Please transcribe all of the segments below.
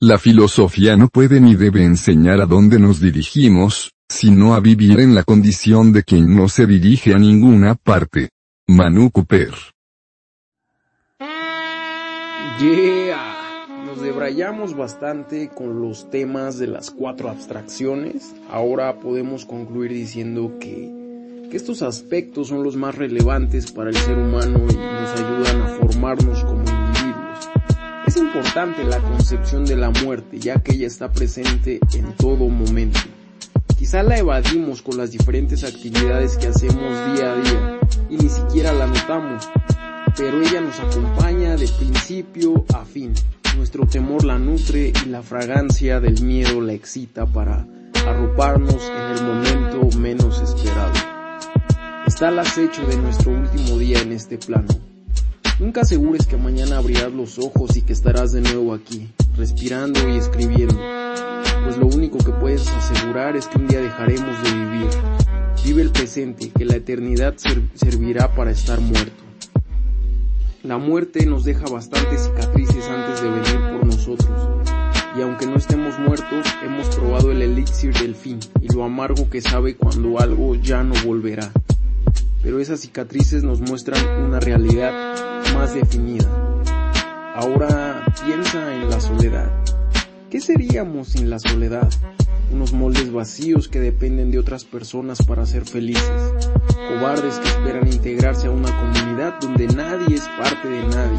La filosofía no puede ni debe enseñar a dónde nos dirigimos, sino a vivir en la condición de quien no se dirige a ninguna parte. Manu Cooper. Yeah, nos debrayamos bastante con los temas de las cuatro abstracciones. Ahora podemos concluir diciendo que, que estos aspectos son los más relevantes para el ser humano y nos ayudan a formarnos como. Es importante la concepción de la muerte, ya que ella está presente en todo momento. Quizá la evadimos con las diferentes actividades que hacemos día a día y ni siquiera la notamos, pero ella nos acompaña de principio a fin. Nuestro temor la nutre y la fragancia del miedo la excita para arroparnos en el momento menos esperado. Está al acecho de nuestro último día en este plano. Nunca asegures que mañana abrirás los ojos y que estarás de nuevo aquí, respirando y escribiendo, pues lo único que puedes asegurar es que un día dejaremos de vivir. Vive el presente, que la eternidad servirá para estar muerto. La muerte nos deja bastantes cicatrices antes de venir por nosotros, y aunque no estemos muertos, hemos probado el elixir del fin y lo amargo que sabe cuando algo ya no volverá. Pero esas cicatrices nos muestran una realidad más definida. Ahora piensa en la soledad. ¿Qué seríamos sin la soledad? Unos moldes vacíos que dependen de otras personas para ser felices. Cobardes que esperan integrarse a una comunidad donde nadie es parte de nadie.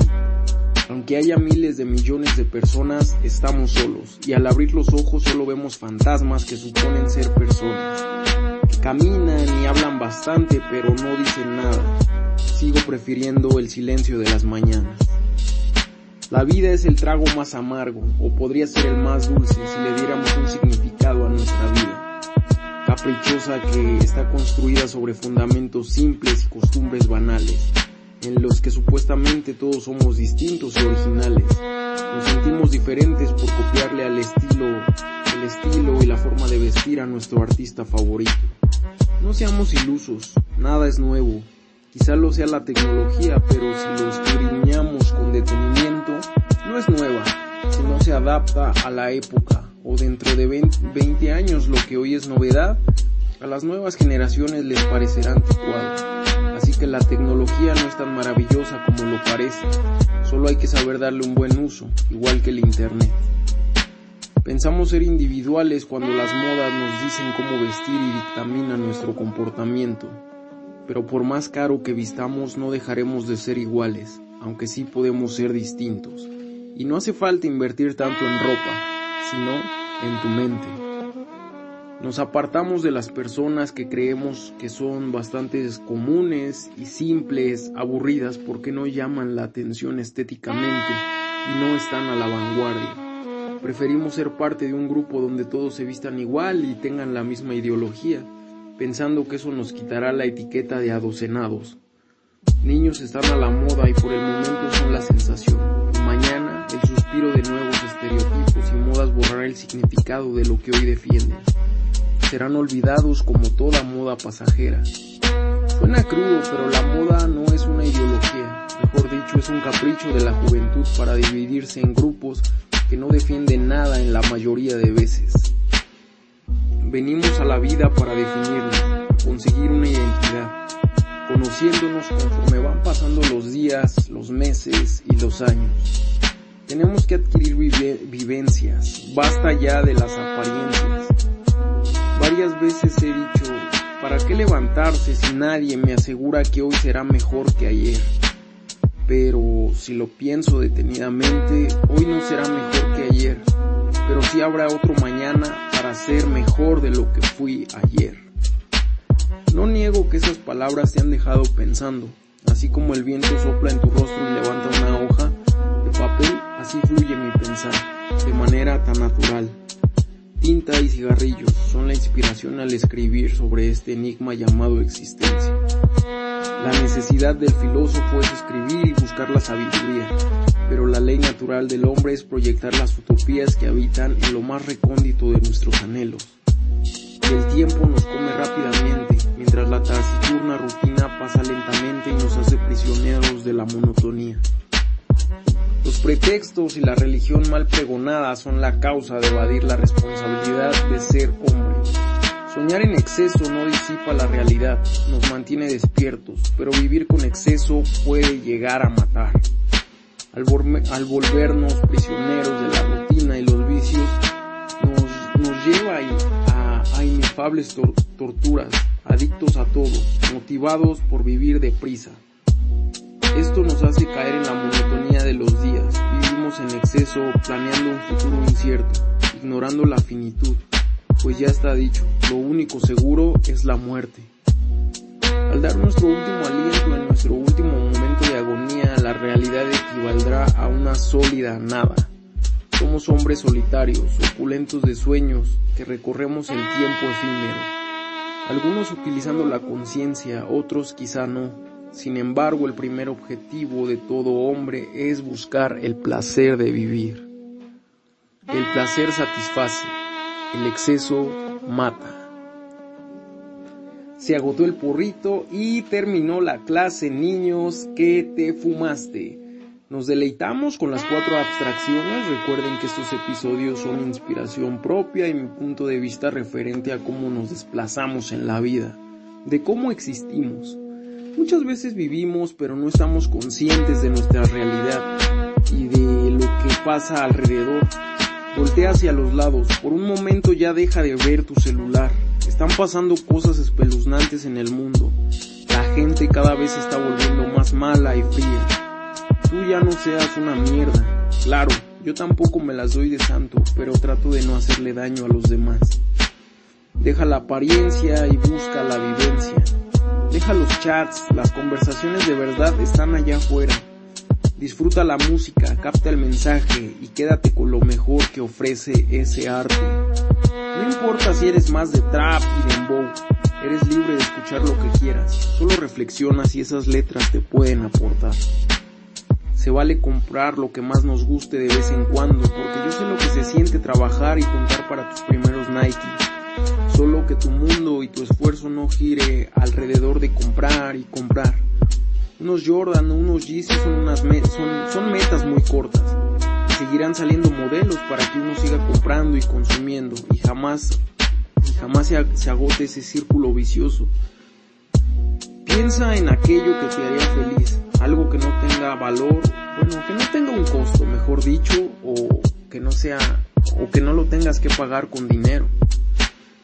Aunque haya miles de millones de personas, estamos solos y al abrir los ojos solo vemos fantasmas que suponen ser personas. Caminan y hablan bastante pero no dicen nada. Sigo prefiriendo el silencio de las mañanas. La vida es el trago más amargo, o podría ser el más dulce si le diéramos un significado a nuestra vida. Caprichosa que está construida sobre fundamentos simples y costumbres banales, en los que supuestamente todos somos distintos y originales. Nos sentimos diferentes por copiarle al estilo, el estilo y la forma de vestir a nuestro artista favorito. No seamos ilusos, nada es nuevo, Quizá lo sea la tecnología, pero si lo escudriñamos con detenimiento, no es nueva, sino se adapta a la época, o dentro de 20 años lo que hoy es novedad, a las nuevas generaciones les parecerá anticuado. Así que la tecnología no es tan maravillosa como lo parece, solo hay que saber darle un buen uso, igual que el Internet. Pensamos ser individuales cuando las modas nos dicen cómo vestir y dictaminan nuestro comportamiento, pero por más caro que vistamos no dejaremos de ser iguales, aunque sí podemos ser distintos. Y no hace falta invertir tanto en ropa, sino en tu mente. Nos apartamos de las personas que creemos que son bastante comunes y simples, aburridas porque no llaman la atención estéticamente y no están a la vanguardia. Preferimos ser parte de un grupo donde todos se vistan igual y tengan la misma ideología pensando que eso nos quitará la etiqueta de adocenados. Niños están a la moda y por el momento son la sensación. mañana el suspiro de nuevos estereotipos y modas borrará el significado de lo que hoy defienden. Serán olvidados como toda moda pasajera. Suena crudo, pero la moda no es una ideología, mejor dicho es un capricho de la juventud para dividirse en grupos que no defienden nada en la mayoría de veces. Venimos a la vida para definirnos, conseguir una identidad, conociéndonos conforme van pasando los días, los meses y los años. Tenemos que adquirir vivencias, basta ya de las apariencias. Varias veces he dicho, ¿para qué levantarse si nadie me asegura que hoy será mejor que ayer? Pero si lo pienso detenidamente, hoy no será mejor que ayer, pero sí habrá otro mañana para ser mejor de lo que fui ayer. No niego que esas palabras te han dejado pensando, así como el viento sopla en tu rostro y levanta una hoja de papel, así fluye mi pensar, de manera tan natural. Tinta y cigarrillos son la inspiración al escribir sobre este enigma llamado existencia. La necesidad del filósofo es escribir y buscar la sabiduría, pero la ley natural del hombre es proyectar las utopías que habitan en lo más recóndito de nuestros anhelos. El tiempo nos come rápidamente, mientras la taciturna rutina pasa lentamente y nos hace prisioneros de la monotonía. Los pretextos y la religión mal pregonada son la causa de evadir la responsabilidad de ser hombre. Soñar en exceso no disipa la realidad, nos mantiene despiertos, pero vivir con exceso puede llegar a matar. Al, volvernos prisioneros de la rutina y los vicios, nos, lleva a, inefables torturas, adictos a todo, motivados por vivir deprisa. Esto nos hace caer en la monotonía. En exceso planeando un futuro incierto, ignorando la finitud, pues ya está dicho, lo único seguro es la muerte. Al dar nuestro último aliento en nuestro último momento de agonía, la realidad equivaldrá a una sólida nada. Somos hombres solitarios, opulentos de sueños, que recorremos el tiempo efímero. Algunos utilizando la conciencia, otros quizá no sin embargo, el primer objetivo de todo hombre es buscar el placer de vivir. El placer satisface, el exceso mata. Se agotó el porrito y terminó la clase, niños, que te fumaste. Nos deleitamos con las cuatro abstracciones. Recuerden que estos episodios son inspiración propia y mi punto de vista referente a cómo nos desplazamos en la vida, de cómo existimos. Muchas veces vivimos pero no estamos conscientes de nuestra realidad y de lo que pasa alrededor. Voltea hacia los lados, por un momento ya deja de ver tu celular. Están pasando cosas espeluznantes en el mundo. La gente cada vez está volviendo más mala y fría. Tú ya no seas una mierda. Claro, yo tampoco me las doy de santo, pero trato de no hacerle daño a los demás. Deja la apariencia y busca la vivencia. Deja los chats, las conversaciones de verdad están allá afuera. Disfruta la música, capta el mensaje y quédate con lo mejor que ofrece ese arte. No importa si eres más de trap y dembow, eres libre de escuchar lo que quieras. Solo reflexiona si esas letras te pueden aportar. Se vale comprar lo que más nos guste de vez en cuando, porque yo sé lo que se siente trabajar y juntar para tus primeros Nike Solo que tu mundo y tu esfuerzo no gire alrededor de comprar y comprar. Unos Jordan unos Yeezy son unas son, son metas muy cortas. seguirán saliendo modelos para que uno siga comprando y consumiendo y jamás, jamás se, se agote ese círculo vicioso. Piensa en aquello que te haría feliz, algo que no tenga valor, bueno, que no tenga un costo, mejor dicho, o que no sea, o que no lo tengas que pagar con dinero.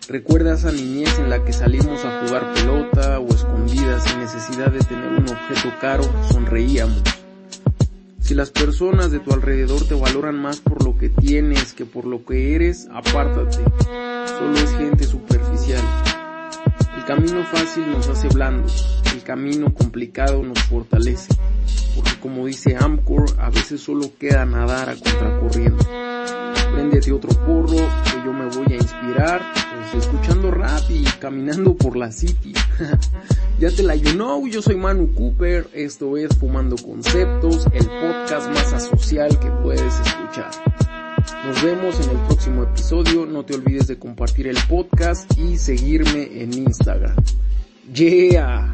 Recuerda esa niñez en la que salimos a jugar pelota o escondidas sin necesidad de tener un objeto caro, sonreíamos. Si las personas de tu alrededor te valoran más por lo que tienes que por lo que eres, apártate. Solo es gente superficial. El camino fácil nos hace blandos, el camino complicado nos fortalece. Porque como dice Amcor, a veces solo queda nadar a contracorriente. Préndete otro porro que yo me voy a inspirar escuchando rap y caminando por la city. ya te la you know, yo soy Manu Cooper, esto es Fumando Conceptos, el podcast más asocial que puedes escuchar. Nos vemos en el próximo episodio, no te olvides de compartir el podcast y seguirme en Instagram. Yeah!